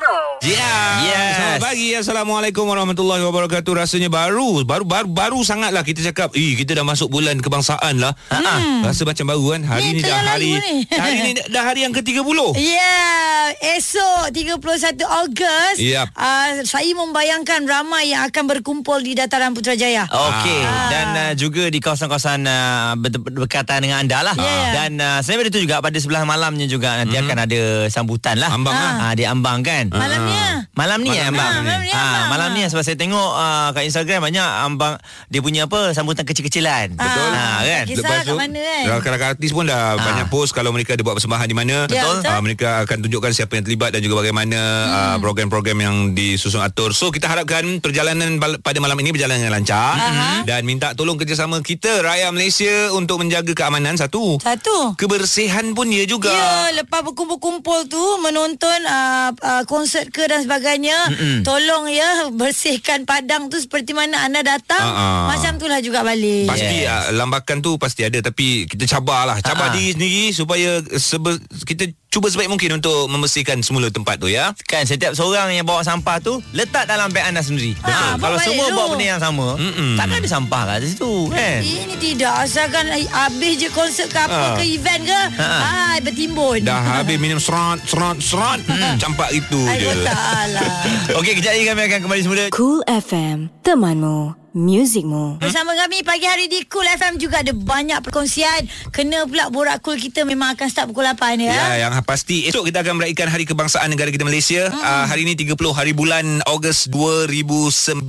muzikmu. Yeah. Yes. Selamat pagi. Assalamualaikum warahmatullahi wabarakatuh. Rasanya baru, baru baru baru sangatlah kita cakap, "Eh, kita dah masuk bulan kebangsaan lah." Hmm. Rasa macam baru kan. Hari Ni ni, dah hari ni. hari ni dah hari yang ke-30. Ya, yeah, esok 31 Ogos Yap. uh, saya membayangkan ramai yang akan berkumpul di Dataran Putrajaya. Okey Ah. dan uh, juga di kawasan-kawasan uh, ber- berdekatan dengan anda lah. Ya. Dan uh, selain itu juga pada sebelah malamnya juga nanti Mhm. akan ada sambutan lah. Ambang Ah, di Ambang kan. Malamnya. Malam ni Malam Ambang. ni. Ah, malam ni Ah, Ambang. malam ni sebab saya tengok uh, kat Instagram banyak Ambang dia punya apa sambutan kecil-kecilan. Betul. Ah, kan? Kisah Lepas kat mana kan? Rakan-rakan artis pun dah banyak post kalau mereka ada buat persembahan di mana. Ya, betul. Ah, mereka akan tunjukkan siapa yang terlibat dan juga bagaimana ah, program-program yang disusun atur. So kita harapkan perjalanan bal- pada malam ini berjalan dengan lancar dan minta tolong kerjasama kita rakyat Malaysia untuk menjaga keamanan satu. Satu. Kebersihan pun dia juga. Ya, lepas berkumpul-kumpul tu menonton uh, uh, konsert ke dan sebagainya, Mm-mm. tolong ya bersihkan padang tu seperti mana anda datang, ah. macam itulah juga balik. Pasti Yes. yes. lambakan tu pasti ada tapi kita cabarlah cabar Ha-ha. diri sendiri supaya sebe, kita cuba sebaik mungkin untuk membersihkan semula tempat tu ya. Kan setiap seorang yang bawa sampah tu letak dalam beg anda sendiri. Ah, Kalau bawa semua balik bawa dulu. benda yang sama, Mm-mm. takkan ada sampah kat situ kan? Ini tidak Asalkan habis je konsert ke apa ke event ke Ha. Hai bertimbun Dah habis minum serat serat serat hmm, campak itu je. taklah Okey, kejap lagi kami akan kembali semula. Cool FM, temanmu, muzikmu. Bersama kami pagi hari di Cool FM juga ada banyak perkongsian Kena pula borak cool kita memang akan start pukul 8 ya, Ya, yang pasti esok kita akan meraihkan Hari Kebangsaan Negara kita Malaysia. Hmm. Uh, hari ini 30 hari bulan Ogos 2019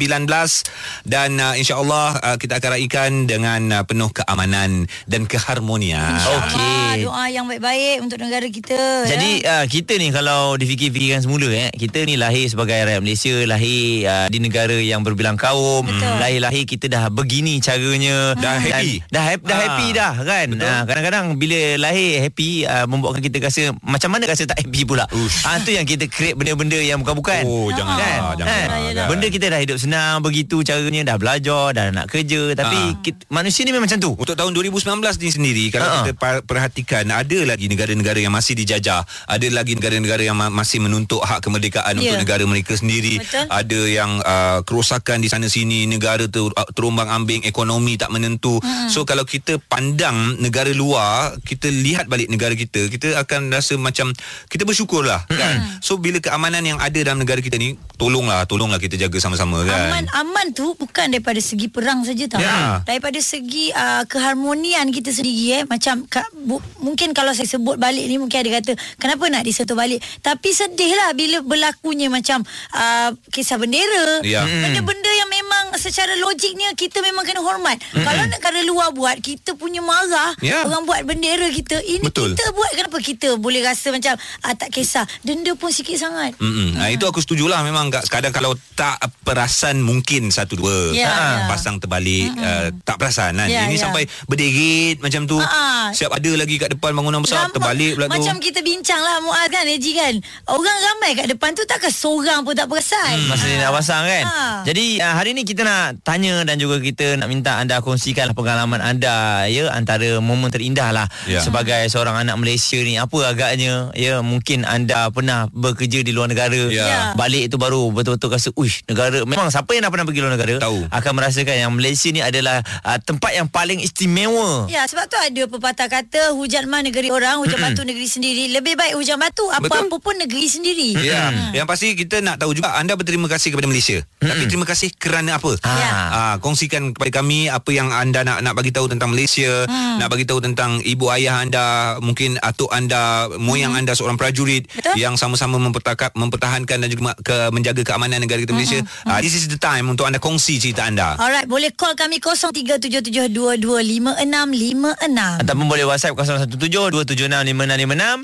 dan uh, insya-Allah uh, kita akan raikan dengan uh, penuh keamanan dan keharmonian. Okey. Doa yang baik-baik untuk negara kita Jadi ya. uh, kita ni kalau difikir-fikirkan semula eh kita ni lahir sebagai rakyat Malaysia, lahir uh, di negara yang berbilang kaum, Betul. Lahir-lahir kita dah begini caranya Dah Dan happy. dah happy, dah Ah. happy dah kan. Uh, kadang-kadang bila lahir happy uh, membuatkan kita rasa macam mana rasa tak happy pula. Ush. Ah tu yang kita create benda-benda yang bukan-bukan. Oh, jangan kan? lah, jangan kan? lah, Yelah. Benda kita dah hidup senang begitu caranya dah belajar dah nak kerja tapi Ah. kita, manusia ni memang macam tu. Untuk tahun 2019 ni sendiri kalau Ha-ha. kita perhatikan ada lagi negara-negara yang masih dijajah, ada lagi negara-negara yang ma- masih menuntut hak kemerdekaan Ya. untuk negara mereka sendiri. Betul. Ada yang uh, kerosakan di sana sini, negara tu uh, terumbang-ambing, ekonomi tak menentu. Hmm. So kalau kita pandang negara luar, kita lihat balik negara kita, kita akan rasa macam kita bersyukurlah Hmm. kan. So bila keamanan yang ada dalam negara kita ni, tolonglah, tolonglah kita jaga sama-sama kan. Aman aman tu bukan daripada segi perang saja tau. Ya. Daripada segi uh, keharmonian kita sendiri eh macam ka, bu, mungkin kalau saya sebut balik ni mungkin ada kata kenapa nak disentuh balik. Tapi sedih lah bila berlakunya macam uh, kisah bendera. Ya. Benda-benda yang memang secara logiknya kita memang kena hormat. Kalau negara luar buat kita punya marah Ya. orang buat bendera kita ini Betul. kita buat kenapa kita boleh rasa macam uh, tak kisah. Denda pun sikit sangat. Mm-mm. Nah, itu aku setujulah memang Kak. Kadang kalau tak perasan mungkin satu dua Ya, Ah, ya. pasang terbalik uh, tak perasan kan. Ya, Ini ya. sampai berderit macam tu. Ha-ha. Siap ada lagi kat depan bangunan besar Ramai- terbalik pula tu. Macam kita bincang lah Muaz kan Eji kan Orang ramai kat depan tu Takkan seorang pun tak perasan Masa dia nak pasang kan Ha. Jadi uh, hari ni kita nak tanya Dan juga kita nak minta anda kongsikan pengalaman anda Ya antara momen terindah lah Ya. Sebagai seorang anak Malaysia ni Apa agaknya Ya mungkin anda pernah bekerja di luar negara Ya. Ya. Balik tu baru betul-betul rasa Uish negara Memang siapa yang dah pernah pergi luar negara Tahu. Akan merasakan yang Malaysia ni adalah uh, Tempat yang paling istimewa Ya sebab tu ada pepatah kata Hujan mah negeri orang Hujan batu negeri sendiri Lebih baik hujan batu Apa-apa pun negeri sendiri Ya, yang pasti kita nak tahu juga anda berterima kasih kepada Malaysia. Tapi terima kasih kerana apa? Ya. Ah, kongsikan kepada kami apa yang anda nak nak bagi tahu tentang Malaysia, nak bagi tahu tentang ibu ayah anda, mungkin atuk anda, moyang anda seorang prajurit Betul. yang sama-sama mempertahankan mempertahankan dan juga ke, menjaga keamanan negara kita Malaysia. Ah, this is the time untuk anda kongsi cerita anda. Alright boleh call kami 0377225656 Ataupun boleh whatsapp 017-276-5656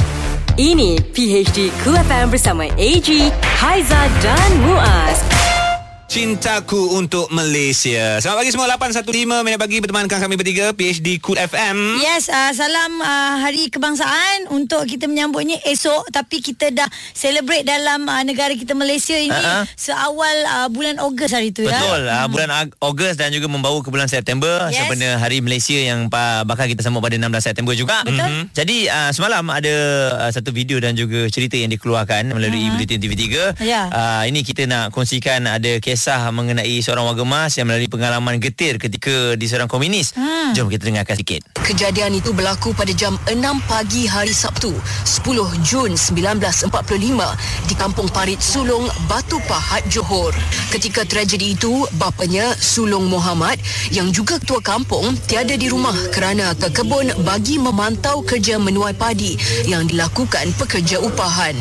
Ini PHD Cool FM bersama AG, Haiza dan Muaz. Cintaku untuk Malaysia. Selamat pagi semua 8.15 minit pagi bertemankan kami bertiga PhD Cool FM. Yes, uh, salam uh, Hari Kebangsaan untuk kita menyambutnya esok tapi kita dah celebrate dalam uh, negara kita Malaysia ini Ha-ha. seawal uh, bulan Ogos hari tu ya. Betul uh, Bulan Ag- Ogos Dan juga membawa ke bulan September Yes. Sempena Hari Malaysia Yang pa- bakal kita sambut pada 16 September juga Betul. Mhm. Jadi uh, semalam ada uh, Satu video dan juga cerita Yang dikeluarkan Melalui uh-huh. Bulletin TV3 Ya. uh, Ini kita nak kongsikan Ada kisah mengenai Seorang warga emas Yang melalui pengalaman getir Ketika diserang komunis Hmm. Jom kita dengarkan sikit Kejadian itu berlaku pada jam 6 pagi hari Sabtu, 10 Jun 1945 di Kampung Parit Sulong, Batu Pahat, Johor. Ketika tragedi itu, bapanya Sulong Muhammad yang juga ketua kampung tiada di rumah kerana ke kebun bagi memantau kerja menuai padi yang dilakukan pekerja upahan.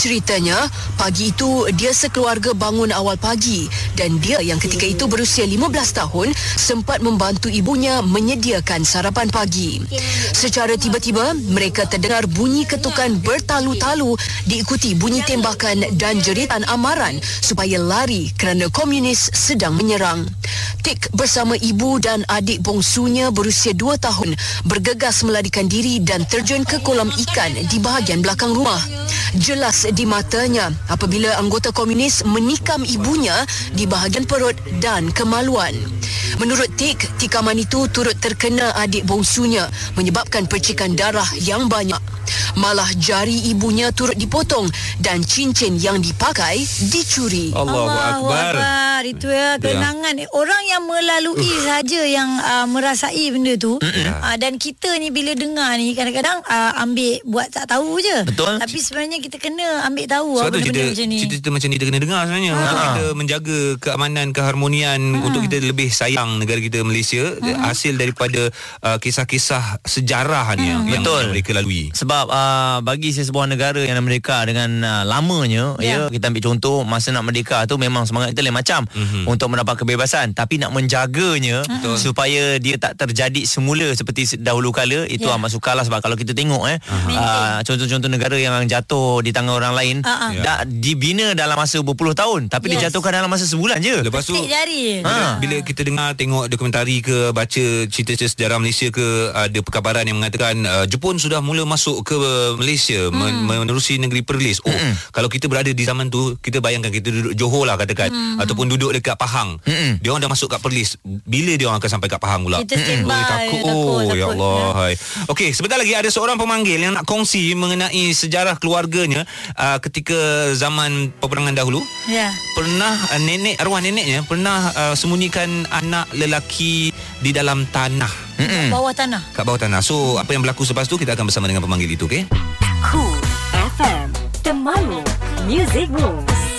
Ceritanya, pagi itu dia sekeluarga bangun awal pagi dan dia yang ketika itu berusia 15 tahun sempat membantu ibunya menyediakan sarapan pagi. Secara tiba-tiba, mereka terdengar bunyi ketukan bertalu-talu diikuti bunyi tembakan dan jeritan amaran supaya lari kerana komunis sedang menyerang. Tik bersama ibu dan adik bongsunya berusia 2 tahun bergegas melarikan diri dan terjun ke kolam ikan di bahagian belakang rumah. Jelas di matanya apabila anggota komunis menikam ibunya di bahagian perut dan kemaluan. Menurut Tik, tikaman itu turut terkena adik bongsunya menyebabkan percikan darah yang banyak. Malah jari ibunya turut dipotong dan cincin yang dipakai dicuri. Allahu Akbar. Akbar. Itu ya kenangan uh. orang yang melalui uh. saja yang uh, merasai benda tu uh, dan kita ni bila dengar ni kadang-kadang uh, ambil buat tak tahu je. Betul. Tapi sebenarnya kita kena ambil tahu Sebab apa tu benda cerita, macam ni. cerita-cerita macam ni kita kena dengar sebenarnya Ha. Untuk kita menjaga keamanan, keharmonian Untuk kita lebih sayang negara kita Malaysia Hasil daripada uh, kisah-kisah sejarah ni yang, yang Betul. mereka lalui Sebab uh, bagi sesebuah negara yang merdeka dengan uh, lamanya Ya. ya. kita ambil contoh masa nak merdeka tu memang semangat kita lain macam mm-hmm. untuk mendapat kebebasan tapi nak menjaganya Betul. supaya dia tak terjadi semula seperti se- dahulu kala itu Ya. amat sukarlah sebab kalau kita tengok eh uh, contoh-contoh negara yang jatuh di tangan orang lain Ah, ah. dah dibina dalam masa berpuluh tahun tapi Yes. dijatuhkan dalam masa sebulan je Lepas tu jari. Bila, Ha. bila kita dengar tengok dokumentari ke baca cerita-cerita sejarah Malaysia ke ada perkabaran yang mengatakan uh, Jepun sudah mula masuk ke Malaysia hmm. menerusi negeri Perlis. Oh, hmm. kalau kita berada di zaman tu kita bayangkan kita duduk Johor lah katakan hmm. ataupun duduk dekat Pahang. Hmm. Dia orang dah masuk kat Perlis. Bila dia orang akan sampai kat Pahang pula? Kita standby, Oh, takut. takut, Oh, ya takut, Allah. Hai. Okey, sebentar lagi ada seorang pemanggil yang nak kongsi mengenai sejarah keluarganya uh, ketika zaman peperangan dahulu Ya. pernah uh, nenek arwah neneknya pernah uh, sembunyikan anak lelaki di dalam tanah Mm-mm. Bawah tanah. kat bawah tanah. So apa yang berlaku selepas tu kita akan bersama dengan pemanggil itu okey. Cool FM Temanmu Music Rules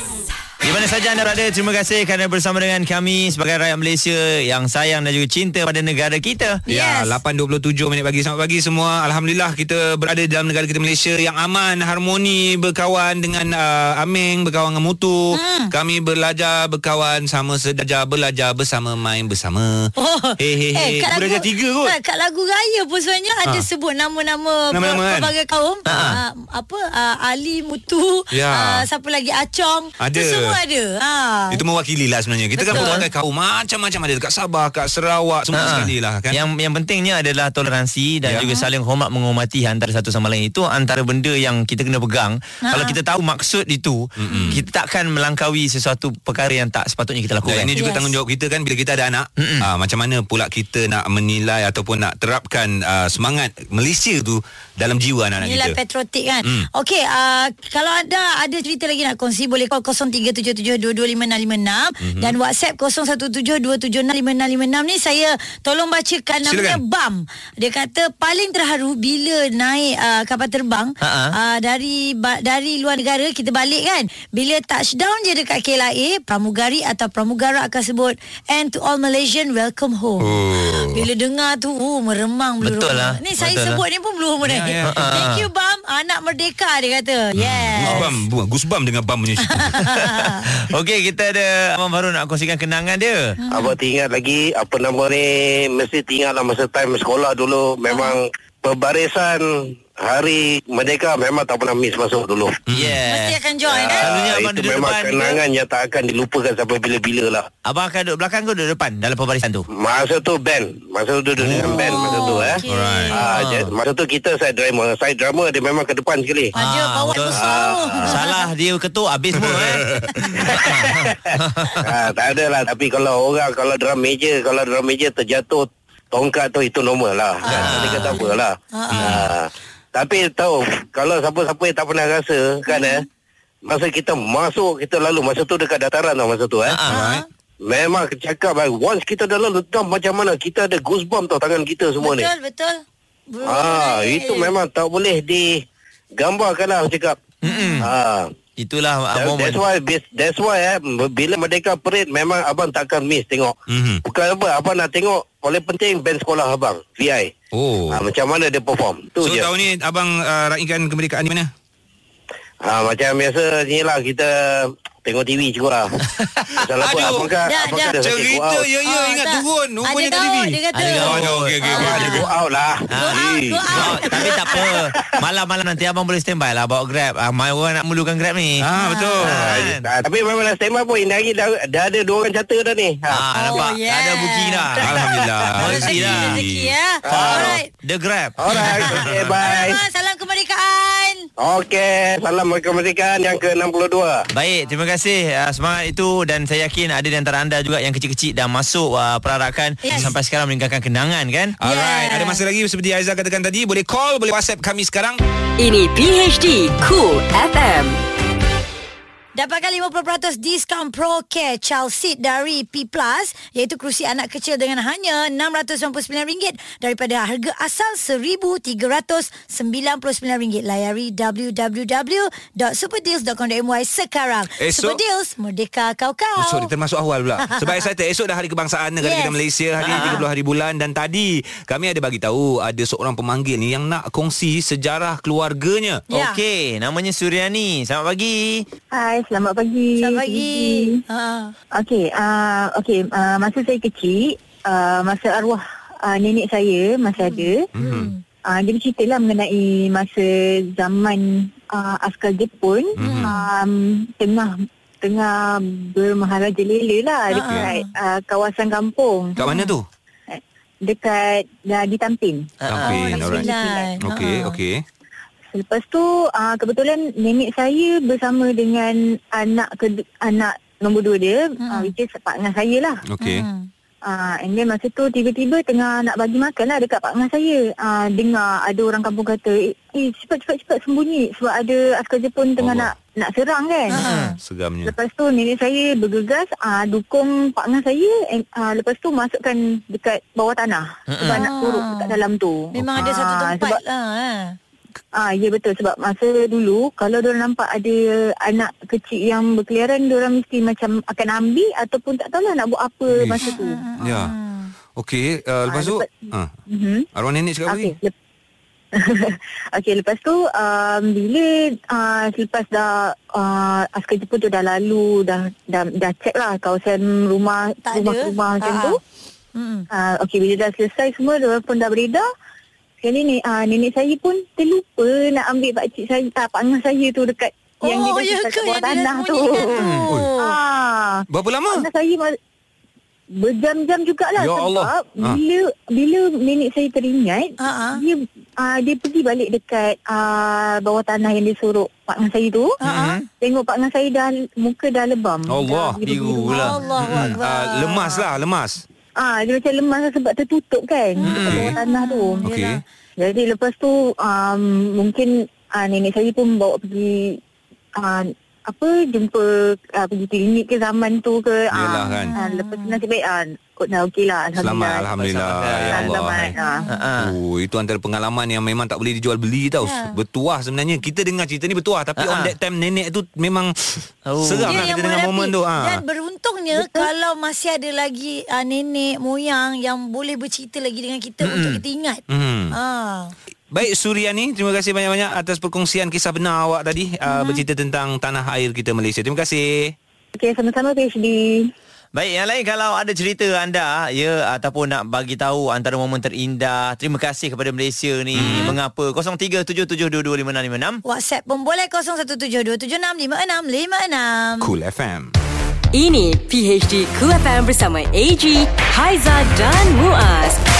Di mana saja anda berada Terima kasih kerana bersama dengan kami Sebagai rakyat Malaysia Yang sayang dan juga cinta pada negara kita Ya, Yes. 8.27 minit pagi Selamat pagi semua Alhamdulillah kita berada dalam negara kita Malaysia Yang aman, harmoni Berkawan dengan uh, Aming Berkawan dengan Mutu hmm. Kami belajar Berkawan sama sedajar Belajar bersama Main bersama Oh. Hehehe Eh, kat lagu, Belajar tiga kot Kat, kat lagu raya pun sebenarnya ada Ha. sebut nama-nama Nama-nama kan? pelbagai kaum. Ha. Uh, apa uh, Ali Mutu, Ya. uh, siapa lagi Acong. Ada. Tu semua ada. Ha. Itu mewakili lah sebenarnya Kita kan Betul. pelbagai kaum Macam-macam ada Dekat Sabah Kat Sarawak Semua Ha. sekali lah kan Yang yang pentingnya adalah toleransi dan Ya. juga saling hormat menghormati antara satu sama lain. Itu antara benda yang kita kena pegang. Ha. Kalau kita tahu maksud itu, Mm-mm. kita takkan melangkaui sesuatu perkara yang tak sepatutnya kita lakukan. Dan ini juga Yes. tanggungjawab kita kan bila kita ada anak. Aa, macam mana pula kita nak menilai ataupun nak terapkan aa, semangat Malaysia tu dalam jiwa anak-anak Nilai kita. patriotik kan Hmm. Okey uh, Kalau anda ada cerita lagi nak kongsi Boleh call 0377225656 Mhm. Dan WhatsApp 0172765656 ni Saya tolong bacakan namanya Silakan. Bam Dia kata paling terharu Bila naik uh, kapal terbang uh, Dari ba, dari luar negara Kita balik kan Bila touchdown je dekat KLIA Pramugari atau pramugara akan sebut And to all Malaysian welcome home Oh. Bila dengar tu uh, Meremang bulu Betul lah. Ni saya lah. sebut ni pun belum Ya, ni. ya. Thank you Bam Anak merdeka dia kata Yes Goosebump, bukan goosebump dengan bam punya cerita. Okey, kita ada Abang Baru nak kongsikan kenangan dia. Abang ingat lagi apa nama ni mesti ingat lah masa time sekolah dulu memang Ah. Hari Merdeka memang tak pernah miss masuk dulu. Yeah. Mesti akan join kan? Selalunya Ah, abang itu duduk memang depan ke? kenangan yang tak akan dilupakan sampai bila-bila lah. Abang akan duduk belakang ke duduk depan dalam pembarisan tu? Masa tu band. Masa tu duduk dengan band masa tu eh. Alright. Ah, masa tu kita side drama. Side drama dia memang ke depan sekali. Aja Ah, bawa betul. besar. Salah dia ketua habis semua eh. ah, tak ada lah. Tapi kalau orang, kalau drum major, kalau drum major terjatuh tongkat tu itu normal lah. Kan? Dia kata apa lah. Ah. Tapi tahu, kalau siapa-siapa yang tak pernah rasa kan eh. Masa kita masuk, kita lalu. Masa tu dekat dataran tau masa tu eh. Alright. Memang cakap eh, once kita dah lalu dam macam mana kita ada goosebump tau tangan kita semua ni. Betul, betul. Ah, itu memang tak boleh digambarkan lah cakap. Mm-mm. Ah. Itulah ah, That- momen. That's why That's why eh, Bila Merdeka Parade Memang abang takkan miss tengok Mhm. Bukan apa Abang nak tengok Paling penting band sekolah abang VI Oh. ha, Macam mana dia perform Tu So je tahun ni abang uh, raikan kemerdekaan di mana? ha, Macam biasa ni lah Kita Tengok TV juga lah Pasal apa. Abang kan Dah, Abang dah. kan ada sakit Cerita out ya ya Ah, ingat tak. turun rupanya Ada tak TV. gaut, dia kata. Ada. Oh, okey okey Abang ada okey. go out lah Go out, go out. Oh, tapi tak apa. Malam-malam nanti abang boleh standby lah bawa Grab. Ah, mai orang nak mulukan Grab ni. Ah betul. Ah, Tapi memang dah stand by pun hari dah, dah ada dua orang charter dah ni ha. Ah, nampak? Oh, yeah. Ada booking dah. Alhamdulillah. Rezeki lah. rezeki ya. Ah. Alright. The Grab. Alright Okay bye salam kemerdekaan. Okay Salam kemerdekaan yang ke-62 Baik, terima kasih uh, semangat itu dan saya yakin ada di antara anda juga yang kecil-kecil dah masuk uh, perarakan Yes. sampai sekarang meninggalkan kenangan kan? Alright, Yeah. ada masa lagi seperti Aizah katakan tadi, boleh call, boleh WhatsApp kami sekarang. Ini PHD Cool FM. Dapatkan 50% diskaun Pro Care Child Seat dari P Plus iaitu kerusi anak kecil dengan hanya RM699 daripada harga asal RM1,399. Layari www.superdeals.com.my sekarang. Esok- Super Deals, merdeka kau-kau. Oh, sorry, termasuk awal pula. Sebab excited. Esok dah hari kebangsaan negara Yes. kita Malaysia. Hari ni 30 hari bulan. Dan tadi kami ada bagi tahu ada seorang pemanggil ni yang nak kongsi sejarah keluarganya. Ya. Okey, namanya Suryani. Selamat pagi. Hai, selamat pagi. Selamat pagi. Ha. Okey, uh, okey, uh, masa saya kecil, uh, masa arwah uh, nenek saya masih ada. Hmm. Uh, dia bercerita lah mengenai masa zaman uh, askar Jepun Mhm. um, tengah tengah bermaharaja lela lah Ah. dekat uh, kawasan kampung Kat mana tu? dekat uh, di Tampin. Tampin, Oh, alright. Okey, Ha. okey. Lepas tu uh, kebetulan nenek saya bersama dengan anak ke anak nombor dua dia, Hmm. uh, which is pak ngah saya lah. Okey. Hmm. Ah, and then masa tu tiba-tiba tengah nak bagi makan lah dekat pak ngah saya. Ah, dengar ada orang kampung kata, eh, eh cepat cepat cepat sembunyi sebab ada askar Jepun tengah Allah. nak nak serang kan. Ha. Segamnya. Lepas tu nenek saya bergegas ah, dukung pak ngah saya and, ah, lepas tu masukkan dekat bawah tanah sebab nak turun dekat dalam tu. Memang ada satu tempat sebab, lah. Ha. Ah ya betul sebab masa dulu kalau dia nampak ada anak kecil yang berkeliaran dia orang mesti macam akan ambil ataupun tak tahulah nak buat apa Ish. masa tu. Ya. Okey, uh, lepas Ah, tu lepas- ha. Mhm. Arwah nenek cakap Okey. lagi? Lep- Okey lepas tu um, bila uh, selepas dah uh, askar Jepun tu dah lalu dah dah dah check lah kawasan rumah Tak rumah ada. rumah macam Ha. tu. Hmm. Uh, Okey bila dah selesai semua dia pun dah beredar. Sekali ni uh, nenek saya pun terlupa nak ambil pak cik saya uh, pak ngah saya tu dekat yang dia oh, ya kat bawah tanah tu. tu? Oi. Ah. Berapa lama? Anak saya ma- berjam-jam jugalah Ya sebab Allah. Ha. bila bila nenek saya teringat Ha, ha. dia uh, dia pergi balik dekat uh, bawah tanah yang dia sorok pak ngah saya tu. Ha. Tengok pak ngah saya dah muka dah lebam. Allah, dah biru lah. Allah Hmm, uh, lemas lah, lemas. Ah, dia macam lemas sebab tertutup kan hmm. bawah tanah tu. Okey. Jadi lepas tu um, mungkin uh, nenek saya pun bawa pergi uh, apa jumpa uh, pergi klinik ke zaman tu ke ah, kan. ah, lepas tu nasib baik ah kot dah okey lah Selamat Alhamdulillah Selamat. Ya Allah Selamat. Ha. Oh, itu antara pengalaman yang memang tak boleh dijual beli tau. Ya. Bertuah sebenarnya. Kita dengar cerita ni bertuah tapi Ha-ha. on that time nenek tu memang Oh. seram Dia lah kita dengar momen tu. Ha. Dan beruntungnya Betul. kalau masih ada lagi uh, nenek moyang yang boleh bercerita lagi dengan kita Mm-mm. untuk kita ingat. Hmm. Ha. Baik Suryani, terima kasih banyak-banyak atas perkongsian kisah benar awak tadi uh, bercerita tentang tanah air kita Malaysia. Terima kasih. Okey sama-sama PhD. Baik, yang lain kalau ada cerita anda ya ataupun nak bagi tahu antara momen terindah, terima kasih kepada Malaysia ni. Hmm. Mengapa? 0377225656. WhatsApp pun boleh 0172765656. Cool FM. Ini PHD Cool FM bersama AG, Haiza dan Muaz.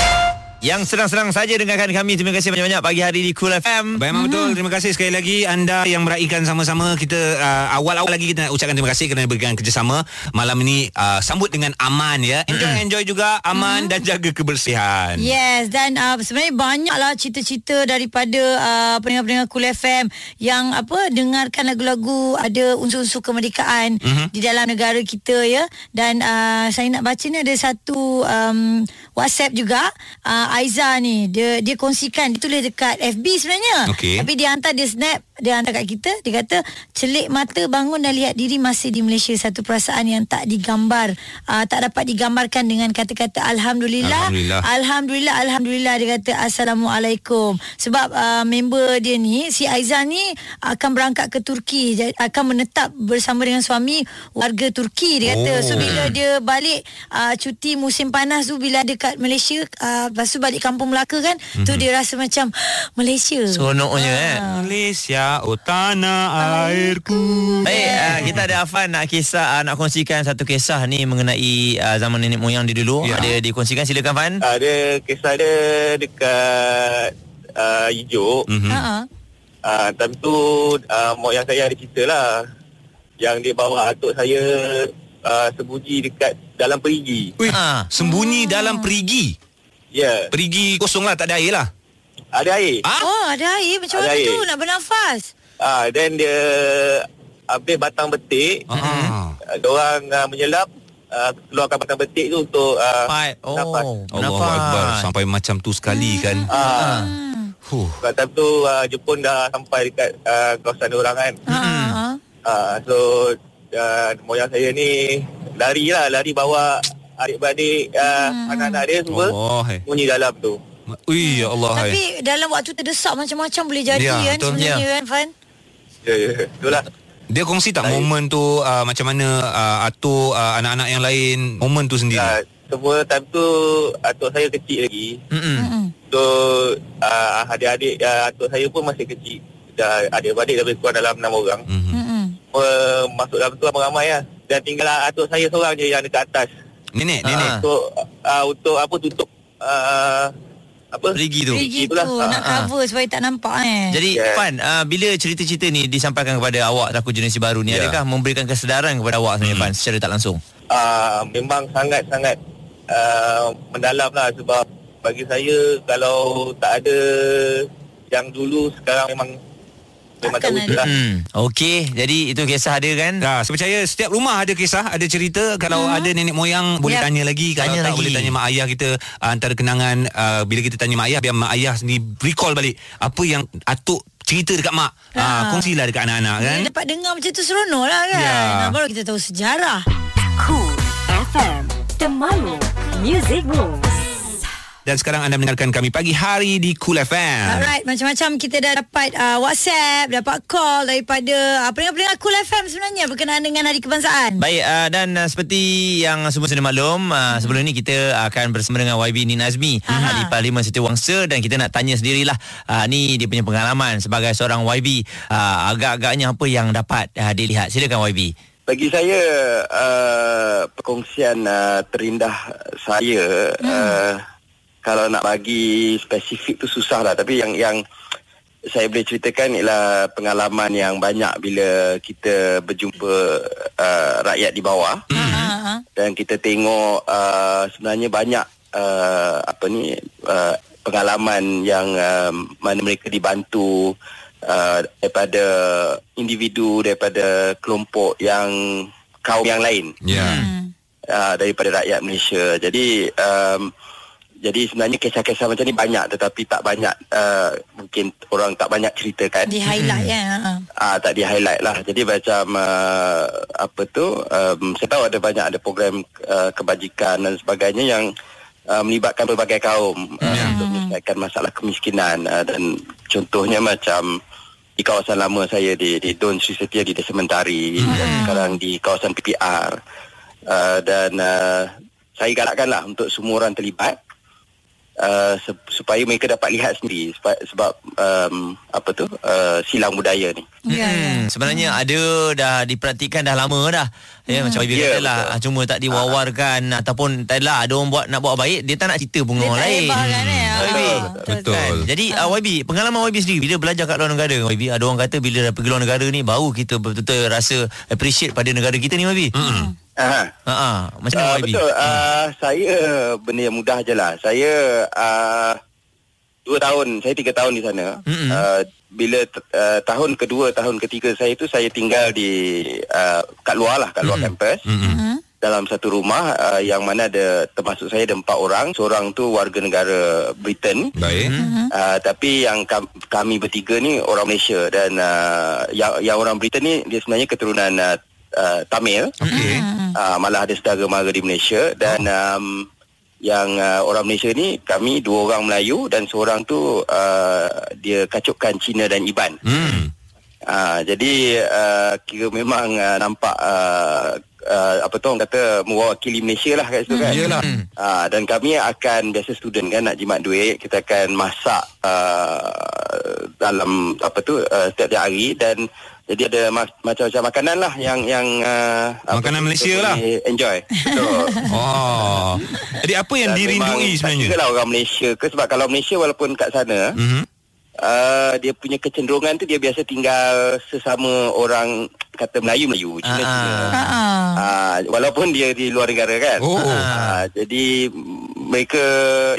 Yang senang-senang saja dengarkan kami. Terima kasih banyak-banyak pagi hari di Cool FM. Baik memang betul. Terima kasih sekali lagi. Anda yang meraihkan sama-sama Kita uh, awal-awal lagi Kita nak ucapkan terima kasih Kerana berikan kerjasama. Malam ini uh, Sambut dengan aman ya. Enjoy-enjoy juga. Aman dan jaga kebersihan. Yes dan uh, sebenarnya banyaklah cerita-cerita daripada uh, pendengar-pendengar Cool FM yang apa dengarkan lagu-lagu ada unsur-unsur kemerdekaan mm-hmm. di dalam negara kita ya. Dan uh, saya nak baca ni ada satu um, WhatsApp juga. Uh, Aiza ni dia dia kongsikan dia tulis dekat FB sebenarnya Okey. tapi dia hantar dia snap dia hantar kat kita dia kata celik mata bangun dan lihat diri masih di Malaysia satu perasaan yang tak digambar uh, tak dapat digambarkan dengan kata-kata alhamdulillah Alhamdulillah. Alhamdulillah Alhamdulillah Dia kata Assalamualaikum Sebab uh, member dia ni Si Aizan ni Akan berangkat ke Turki Akan menetap Bersama dengan suami Warga Turki Dia kata Oh. So bila dia balik uh, Cuti musim panas tu Bila dekat Malaysia uh, Lepas tu balik kampung Melaka kan mm-hmm. Tu dia rasa macam Malaysia Seronoknya eh. Malaysia Oh tanah airku Baik, uh, kita ada Afan nak kisah uh, nak kongsikan satu kisah ni mengenai uh, zaman nenek moyang dia dulu. Ya. Ada dikongsikan silakan Fan. Ada kisah dia dekat uh, Ijuk. Mhm. Ha-ha. Uh, time tu uh, moyang saya ada cerita lah. Yang dia bawa atuk saya uh, sembunyi dekat dalam perigi. Ui, Ah. Sembunyi dalam perigi Ya, yeah. Perigi kosong lah Tak ada air lah ada air. Ah? Oh ada air Macam Ada mana air. tu Nak bernafas Ah, then dia habis batang betik, Ah. uh, orang uh, menyelam uh, keluarkan batang betik tu untuk uh. Oh, nafas. Allah. Akbar Sampai macam tu sekali kan Ah, Huh. kat time tu uh, Jepun dah sampai dekat uh, kawasan orang kan. Ha-ha. Uh, so uh, moyang saya ni lari lah, lari bawa adik-beradik uh, anak-anak dia semua Allah eh. bunyi dalam tu. Ui ya Allah hai. Tapi dalam waktu terdesak Macam-macam boleh jadi Ya, kan betul. Sebenarnya Ya. kan Fan Ya, ya, itulah. Dia kongsi tak momen tu uh, macam mana uh, atuk uh, anak-anak yang lain momen tu sendiri. Uh, semua time tu atuk saya kecil lagi. Mm-mm. Mm-mm. So uh, adik-adik uh, atuk saya pun masih kecil. Dah adik-beradik dah lebih kurang dalam 6 orang. Mhm. Mm-mm. Uh, masuk dalam tu ramai-ramai lah. Dan tinggal atuk saya seorang je yang dekat atas. Nenek, nenek. Untuk uh, untuk apa tutup uh, apa? Perigi tu. Perigi tu Itulah. Nak ah. cover supaya tak nampak eh Jadi Yeah. Fan, uh, bila cerita-cerita ni disampaikan kepada awak takut generasi baru ni, Ya. adakah memberikan kesedaran kepada awak sebenarnya Fan secara tak langsung? uh, memang sangat-sangat uh, mendalam lah sebab bagi saya kalau tak ada yang dulu sekarang memang memang tak wujud lah. Hmm. Okey, jadi itu kisah dia kan? Dah, saya percaya setiap rumah ada kisah, ada cerita. Kalau ada nenek moyang boleh Yap. tanya lagi. Kalau Tanya tak lagi. boleh tanya mak ayah kita uh, antara kenangan uh, bila kita tanya mak ayah biar mak ayah sendiri recall balik apa yang atuk cerita dekat mak. Ah, Ah. kongsilah dekat anak-anak kan. Dia dapat dengar macam tu seronok lah kan Ya. Nah, Baru kita tahu sejarah Cool FM Temanmu Music Moves Dan sekarang anda mendengarkan kami pagi hari di Cool FM. Alright, macam-macam kita dah dapat uh, WhatsApp, dapat call daripada uh, pendengar-pendengar Cool FM sebenarnya berkenaan dengan Hari Kebangsaan. Baik uh, dan uh, seperti yang semua sudah maklum uh, sebelum ni kita akan bersama dengan YB Nina Azmi uh, di Parlimen Setiawangsa dan kita nak tanya sendirilah uh, ni dia punya pengalaman sebagai seorang YB uh, agak-agaknya apa yang dapat uh, dilihat silakan YB Bagi saya uh, perkongsian uh, terindah saya hmm. uh, kalau nak bagi spesifik tu susah lah tapi yang yang saya boleh ceritakan ialah pengalaman yang banyak bila kita berjumpa uh, rakyat di bawah Ha. dan kita tengok uh, sebenarnya banyak uh, apa ni uh, pengalaman yang uh, mana mereka dibantu uh, daripada individu daripada kelompok yang kaum yang lain Ya. Hmm. uh, daripada rakyat Malaysia. Jadi um, jadi sebenarnya kisah-kisah macam ni banyak tetapi tak banyak uh, mungkin orang tak banyak ceritakan. Di highlight kan. Ha. Ah tak di highlight lah. Jadi macam uh, apa tu um, saya tahu ada banyak ada program uh, kebajikan dan sebagainya yang uh, melibatkan berbagai kaum uh, untuk menyelesaikan masalah kemiskinan uh, dan contohnya macam di kawasan lama saya di di Don Sri Setia di Desa Mentari dan sekarang di kawasan PPR. uh, dan uh, saya galakkanlah untuk semua orang terlibat uh, supaya mereka dapat lihat sendiri sebab, sebab um, apa tu uh, silang budaya ni. Ya, ya. Hmm, sebenarnya ada dah diperhatikan dah lama dah. Ya macam Ibu Ya, kata lah betul. ah, cuma tak diwawarkan ataupun tak adalah ada orang buat nak buat baik dia tak nak cerita pun orang tak lain. hebat kan eh? Ah, YB. Betul. Kan? Jadi uh, YB pengalaman YB sendiri bila belajar kat luar negara YB ada orang kata bila dah pergi luar negara ni baru kita betul-betul rasa appreciate pada negara kita ni YB. Hmm. Ha ah, macam mana Uh, YB? betul. Uh, saya benda yang mudah je lah. Saya uh, dua tahun, saya tiga tahun di sana. Mm-mm. Uh, bila uh, tahun kedua, tahun ketiga saya tu saya tinggal di uh, kat luar lah, kat luar Mm-mm. kampus. Mm-mm. Dalam satu rumah uh, yang mana ada termasuk saya ada empat orang. Seorang tu warga negara Britain. Baik. Uh, tapi yang kam- kami bertiga ni orang Malaysia dan uh, yang, yang orang Britain ni dia sebenarnya keturunan uh, uh, Tamil. Okey. Uh, malah ada saudara mara di Malaysia dan um, yang uh, orang Malaysia ni kami dua orang Melayu dan seorang tu uh, dia kacupkan Cina dan Iban. Hmm. Uh, jadi uh, kira memang uh, nampak uh, uh, apa tu orang kata mewakili Malaysia lah kat situ kan. Yelah. Uh, dan kami akan biasa student kan nak jimat duit kita akan masak uh, dalam apa tu uh, setiap hari dan jadi ada mas- macam-macam makanan lah yang yang uh, apa Makanan tu, Malaysia lah. Enjoy. Betul. Oh. Jadi apa yang Dan dirindui sebenarnya? Tak lah orang Malaysia ke sebab kalau Malaysia walaupun kat sana Mhm. uh, dia punya kecenderungan tu dia biasa tinggal sesama orang kata Melayu Melayu Cina Ah, Cina. Ah, ah. Ah, walaupun dia di luar negara kan. Oh. Ah, jadi mm, mereka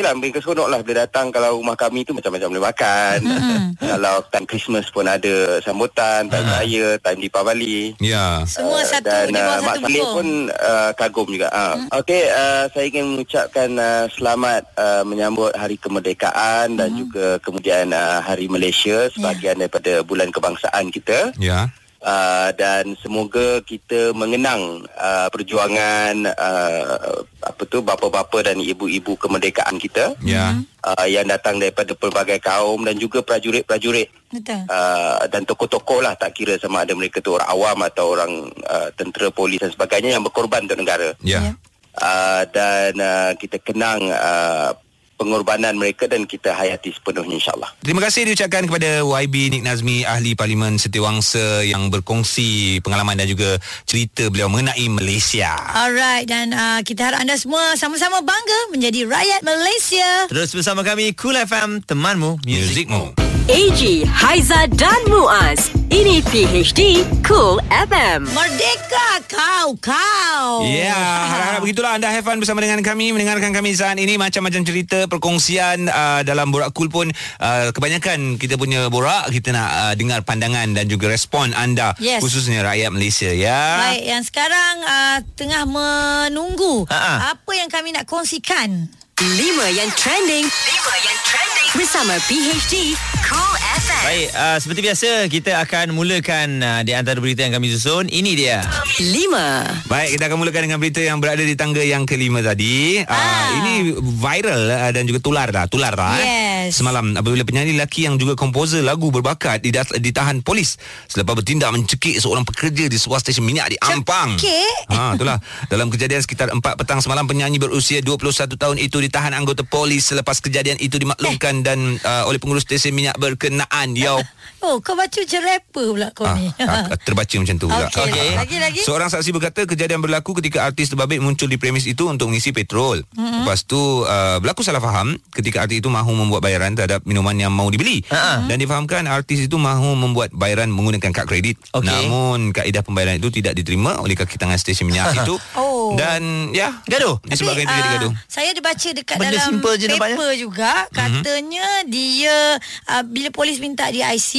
yalah mereka seronok lah bila datang kalau rumah kami tu macam-macam boleh makan. kalau time Christmas pun ada sambutan, time raya, time Deepavali. Ya. Semua Ah, satu dan di bawah uh, Mak satu Saleh pun uh, kagum juga. Uh. Okey, uh, saya ingin mengucapkan uh, selamat uh, menyambut Hari Kemerdekaan dan juga kemudian uh, Hari Malaysia sebahagian daripada bulan kebangsaan kita. Ya. Uh, dan semoga kita mengenang uh, perjuangan uh, apa tu bapa-bapa dan ibu-ibu kemerdekaan kita Ya. uh, yang datang daripada pelbagai kaum dan juga prajurit-prajurit Betul. uh, dan tokoh-tokoh lah tak kira sama ada mereka tu orang awam atau orang uh, tentera polis dan sebagainya yang berkorban untuk negara Ya. uh, dan uh, kita kenang uh, pengorbanan mereka dan kita hayati sepenuhnya insyaAllah Terima kasih diucapkan kepada YB Nik Nazmi Ahli Parlimen Setiawangsa yang berkongsi pengalaman dan juga cerita beliau mengenai Malaysia. Alright dan uh, kita harap anda semua sama-sama bangga menjadi rakyat Malaysia. Terus bersama kami Cool FM temanmu Muzikmu. AG, Haiza dan Muaz. Ini PHD Cool FM. Merdeka kau kau. Ya, harap-harap begitulah anda have fun bersama dengan kami mendengarkan kami saat ini macam-macam cerita perkongsian uh, dalam borak cool pun uh, kebanyakan kita punya borak kita nak uh, dengar pandangan dan juga respon anda Yes. khususnya rakyat Malaysia ya. Baik, yang sekarang uh, tengah menunggu Ha-ha. apa yang kami nak kongsikan. 5 yang trending. 5 yang trending. Bersama PHD Cool FM. Baik, uh, seperti biasa kita akan mulakan uh, di antara berita yang kami susun. Ini dia. 5. Baik, kita akan mulakan dengan berita yang berada di tangga yang kelima tadi. Ah. Uh, ini viral uh, dan juga tular dah, tular dah. Eh. Yes. Semalam apabila penyanyi lelaki yang juga komposer lagu berbakat didat- ditahan polis selepas bertindak mencekik seorang pekerja di sebuah stesen minyak di Ampang. Cekik? Ha, itulah. Dalam kejadian sekitar 4 petang semalam penyanyi berusia 21 tahun itu ditahan anggota polis selepas kejadian itu dimaklumkan dan uh, oleh pengurus stesen minyak berkenaan. Yo. Oh, kau baca macam rapper pula kau Ah, ni. ah, terbaca macam tu pula. Okey. Okey. Lagi-lagi? Seorang saksi berkata kejadian berlaku ketika artis terbabit muncul di premis itu untuk mengisi petrol. Mm-hmm. Lepas tu uh, berlaku salah faham ketika artis itu mahu membuat bayaran terhadap minuman yang mahu dibeli. Ha-ha. Dan difahamkan artis itu mahu membuat bayaran menggunakan kad kredit. Okey. Namun kaedah pembayaran itu tidak diterima oleh kaki tangan stesen minyak itu. Oh. Dan ya, Gaduh. disebabkan itu jadi ah, gaduh. Saya ada baca dekat Benda dalam paper nampaknya. juga katanya dia uh, bila polis minta dia IC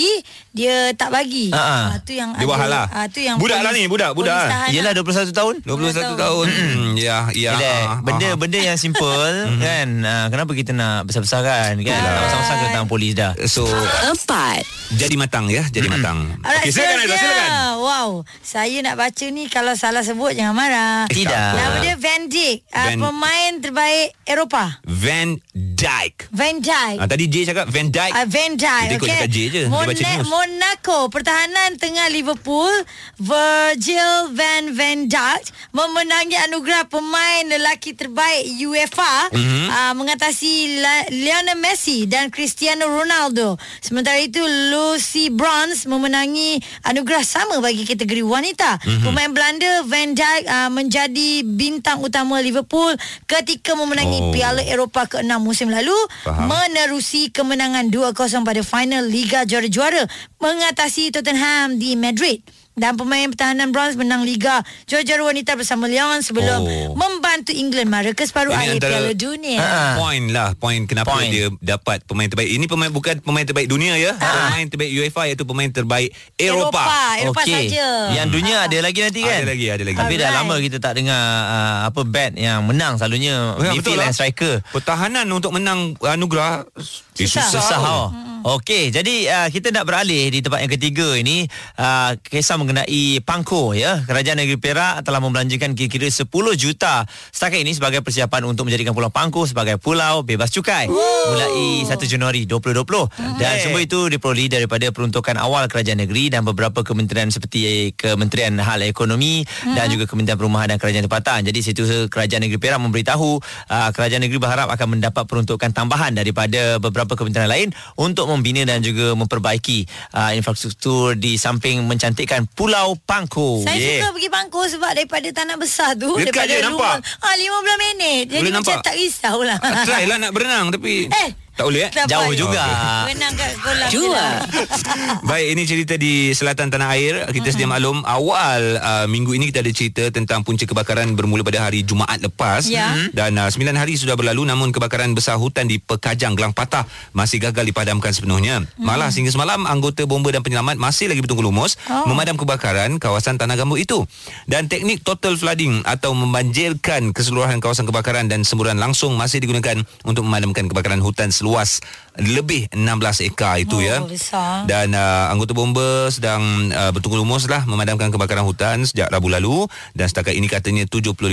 dia tak bagi. Ha, ha. Ah, tu yang Dia buat hal lah. Ah tu yang Budak lah ni, budak, budak. polis tahan Yelah lah. 21 tahun. 21 tahun. Hmm, ya, ya. Yelah, ah, benda ah. benda yang simple kan. Uh, kenapa kita nak besar-besarkan kan? Sama-sama kena tangan polis dah. So, 4. jadi matang ya, jadi matang. Alright, Okey, silakan Aizah, silakan. Wow, saya nak baca ni kalau salah sebut jangan marah. Tidak. Nama dia Van Dijk, uh, Van- pemain terbaik Eropah. Van Dijk. Van Dijk. Ah, tadi J cakap Van Dijk. Uh, Van Dijk Kita ikut okay. cakap J je. Dia baca news. Monaco Pertahanan tengah Liverpool Virgil van Van Dijk Memenangi anugerah Pemain lelaki terbaik UEFA Mhm. mm-hmm. uh, Mengatasi La- Lionel Messi Dan Cristiano Ronaldo Sementara itu Lucy Bronze Memenangi anugerah sama Bagi kategori wanita Mhm. mm-hmm. Pemain Belanda Van Dijk uh, Menjadi bintang utama Liverpool Ketika memenangi Oh. Piala Eropah ke-6 musim lalu Faham. menerusi kemenangan 2-0 pada final Liga Juara-Juara mengatasi Tottenham di Madrid. Dan pemain pertahanan bronze menang Liga Juara-Juara Wanita bersama Lyon sebelum Oh. membantu England mara ke separuh akhir Piala Dunia. Ha. Point lah Point kenapa Point. dia dapat pemain terbaik Ini pemain bukan pemain terbaik dunia ya Pemain terbaik UEFA Iaitu pemain terbaik Eropah Eropah Okey. saja. Yang dunia ada lagi nanti kan? Ada lagi, ada lagi. Tapi dah lama kita tak dengar uh, apa bat yang menang selalunya Ya, midfield lah. striker. Pertahanan untuk menang anugerah eh, Susah. Susah tau. oh. Okey, jadi uh, kita nak beralih di tempat yang ketiga ini uh, kisah mengenai Pangko ya. Kerajaan Negeri Perak telah membelanjakan kira-kira 10 juta setakat ini sebagai persiapan untuk menjadikan Pulau Pangko sebagai pulau bebas cukai. Mulai 1 Januari 2020 dan semua itu diperoleh daripada peruntukan awal kerajaan negeri dan beberapa kementerian seperti Kementerian Hal Ekonomi dan juga Kementerian Perumahan dan Kerajaan Tempatan. Jadi situ kerajaan negeri Perak memberitahu uh, kerajaan negeri berharap akan mendapat peruntukan tambahan daripada beberapa kementerian lain untuk membina dan juga memperbaiki uh, infrastruktur di samping mencantikkan Pulau Pangko. Saya Yeah. suka pergi Bangkok sebab daripada tanah besar tu Dekat daripada je, nampak? rumah. Ah 15 minit. Jadi Boleh macam nampak? tak risaulah. Ah, Try lah nak berenang Tapi Eh, Tak boleh eh tak Jauh payah. juga. Renang kat kolam. lah. Baik, ini cerita di selatan tanah air. Kita sedia maklum awal uh, minggu ini kita ada cerita tentang punca kebakaran bermula pada hari Jumaat lepas Ya. Mhm. dan uh, 9 hari sudah berlalu namun kebakaran besar hutan di Pekajang Gelang Patah masih gagal dipadamkan sepenuhnya. Malah sehingga semalam anggota bomba dan penyelamat masih lagi bertunggu lumus Oh. memadam kebakaran kawasan tanah gambut itu. Dan teknik total flooding atau membanjirkan keseluruhan kawasan kebakaran dan semburan langsung masih digunakan untuk memadamkan kebakaran hutan luas. Lebih 16 ekar itu Oh, ya. besar. Dan uh, anggota bomba sedang uh, bertunggu lumus lah memadamkan kebakaran hutan sejak Rabu lalu dan setakat ini katanya 75%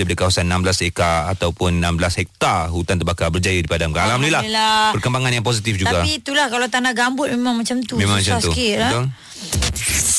daripada kawasan 16 ekar ataupun 16 hektar hutan terbakar berjaya dipadamkan. Alhamdulillah. Alhamdulillah. Perkembangan yang positif juga. Tapi itulah kalau tanah gambut memang macam tu. Memang Susah macam tu. sikit. Ha? Betul?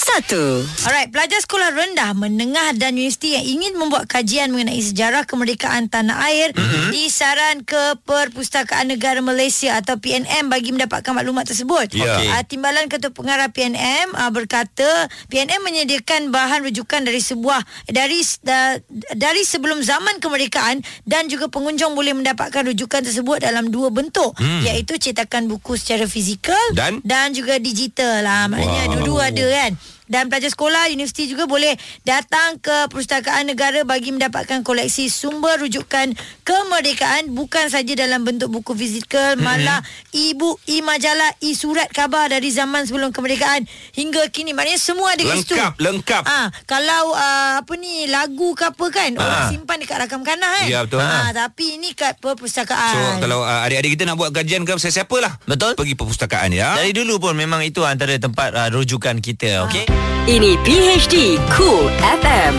Satu. Alright, pelajar sekolah rendah, menengah dan universiti yang ingin membuat kajian mengenai sejarah kemerdekaan tanah air mm-hmm. disaran ke Perpustakaan Negara Malaysia atau PNM bagi mendapatkan maklumat tersebut. Ya. Okey. Uh, Timbalan Ketua Pengarah PNM uh, berkata PNM menyediakan bahan rujukan dari sebuah dari da, dari sebelum zaman kemerdekaan dan juga pengunjung boleh mendapatkan rujukan tersebut dalam dua bentuk Hmm. iaitu cetakan buku secara fizikal Dan? dan juga digital lah. Maknanya Wow. dua-dua ada kan. Dan pelajar sekolah, universiti juga boleh datang ke Perpustakaan Negara bagi mendapatkan koleksi sumber rujukan kemerdekaan bukan saja dalam bentuk buku fizikal, malah e-book, e-majalah, e-surat khabar dari zaman sebelum kemerdekaan hingga kini. Maknanya semua ada kat situ. Lengkap, lengkap. Ah, kalau uh, apa ni lagu ke apa kan, orang simpan dekat rakam kanah kan. Ya, betul. Ah, tapi ini kat perpustakaan. So kalau uh, adik-adik kita nak buat kajian ke siapa-siapa lah Betul. Pergi perpustakaan ya Dari dulu pun memang itu antara tempat uh, rujukan kita, okey? Ini PHD Cool FM.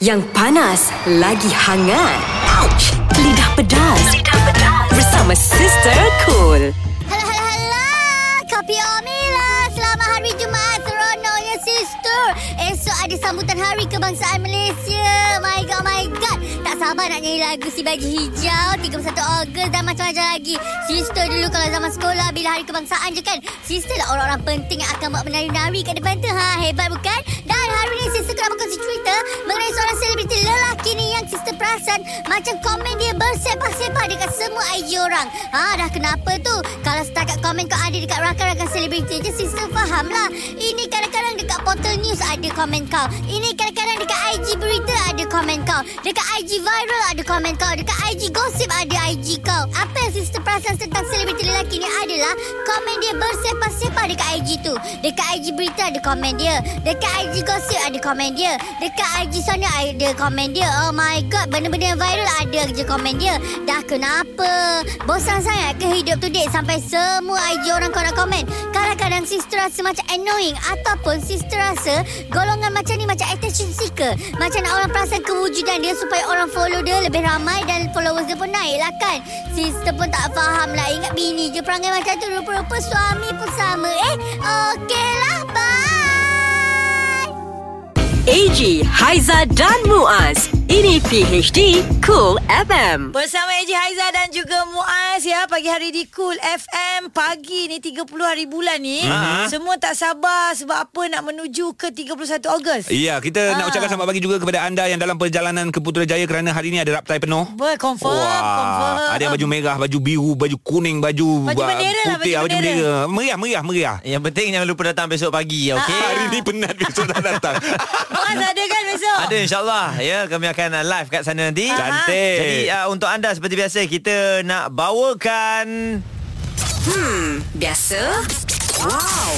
Yang panas lagi hangat. Ouch! Lidah pedas. Lidah pedas. Bersama Sister Cool. Hala hala hala Kopi Omila Esok ada sambutan Hari Kebangsaan Malaysia. My God my God. Tak sabar nak nyanyi lagu Si Baju Hijau. 31 Ogos dan macam-macam lagi. Sister dulu kalau zaman sekolah Bila Hari Kebangsaan je kan Sister lah orang-orang penting Yang akan buat menari-nari kat depan tu. Ha, Hebat bukan? Dan hari ni sister nak berkongsi cerita Mengenai seorang selebriti lelaki ni Yang sister perasan Macam komen dia bersepah-sepah Dekat semua IG orang. Ha dah kenapa tu? Kalau setakat komen kau ada Dekat rakan-rakan selebriti je Sister faham lah. Ini kadang-kadang dekat portal news Ada komen kau. Ini kadang-kadang dekat IG berita Ada komen kau. Dekat IG viral Ada komen kau. Dekat IG gosip Ada IG kau. Apa yang sister perasan Tentang selebriti lelaki ni adalah Komen dia bersepah-sepah Dekat IG tu. Dekat IG berita Ada komen dia. Dekat IG gosip Ada komen dia. Dekat IG sana Ada komen dia. Oh my god Benda-benda yang viral Ada je komen dia. Dah kenapa? Bosan sangat ke hidup tu date Sampai semua IG orang kau nak komen. Kadang-kadang sister rasa macam annoying Ataupun sister rasa Golongan macam ni Macam attention seeker Macam nak orang perasan kewujudan dia Supaya orang follow dia lebih ramai dan followers dia pun naik lah kan. Sister pun tak faham lah. Ingat bini je perangai macam tu. Rupa-rupa suami pun sama. Eh, okey lah. Bye. AG, Haiza dan Muaz. Ini PHD Cool FM. Bersama Eji Haiza dan juga Muaz ya pagi hari di Cool FM pagi ni 30 hari bulan ni Ha. semua tak sabar sebab apa nak menuju ke 31 Ogos. Ya, kita nak Ah. ucapkan selamat pagi juga kepada anda yang dalam perjalanan ke Putrajaya kerana hari ini ada raptai penuh. Ber confirm confirm. Ada yang baju merah, baju biru, baju kuning, baju, Baju uh, bendera lah, putih, baju baju bendera. bendera. Meriah, meriah, meriah. Yang penting jangan lupa datang besok pagi, okey? Ah, Hari ni penat besok dah datang. Muaz ada kan besok? Ada insyaAllah ya Kami akan uh, live kat sana nanti Cantik. Jadi uh, untuk anda seperti biasa Kita nak bawakan Hmm, biasa? Wow,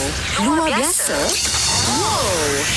luar biasa? Wow,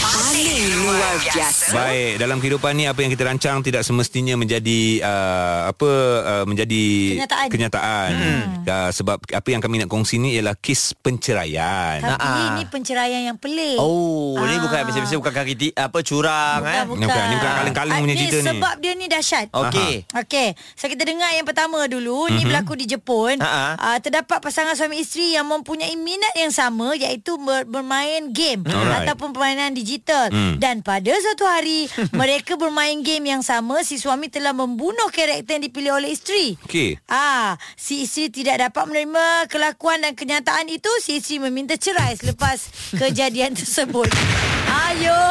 paling luar biasa. Baik, dalam kehidupan ni apa yang kita rancang tidak semestinya menjadi uh, apa uh, menjadi Kenyataan. kenyataan. Hmm. Uh, sebab apa yang kami nak kongsi ni ialah kes penceraian. Tapi Ah. ini penceraian yang pelik. Oh ni Ah. bukan biasa-biasa Bukan kaki ti, apa curang Bukan, eh. bukan. Ni bukan, ni bukan kaleng-kaleng Ah, punya ni cerita ni. Sebab dia ni dahsyat. Okey Okey, so kita dengar yang pertama dulu. Ni berlaku di Jepun. Ha-ha. Uh, terdapat pasangan suami isteri yang mempunyai minat yang sama iaitu ber- bermain game Alright. ataupun permainan digital. Hmm. Dan pada satu hari mereka bermain game yang sama, si suami telah membunuh karakter yang dipilih oleh isteri. Okey. Ah, si isteri tidak dapat menerima kelakuan dan kenyataan itu, si isteri meminta cerai selepas kejadian tersebut. Ayo.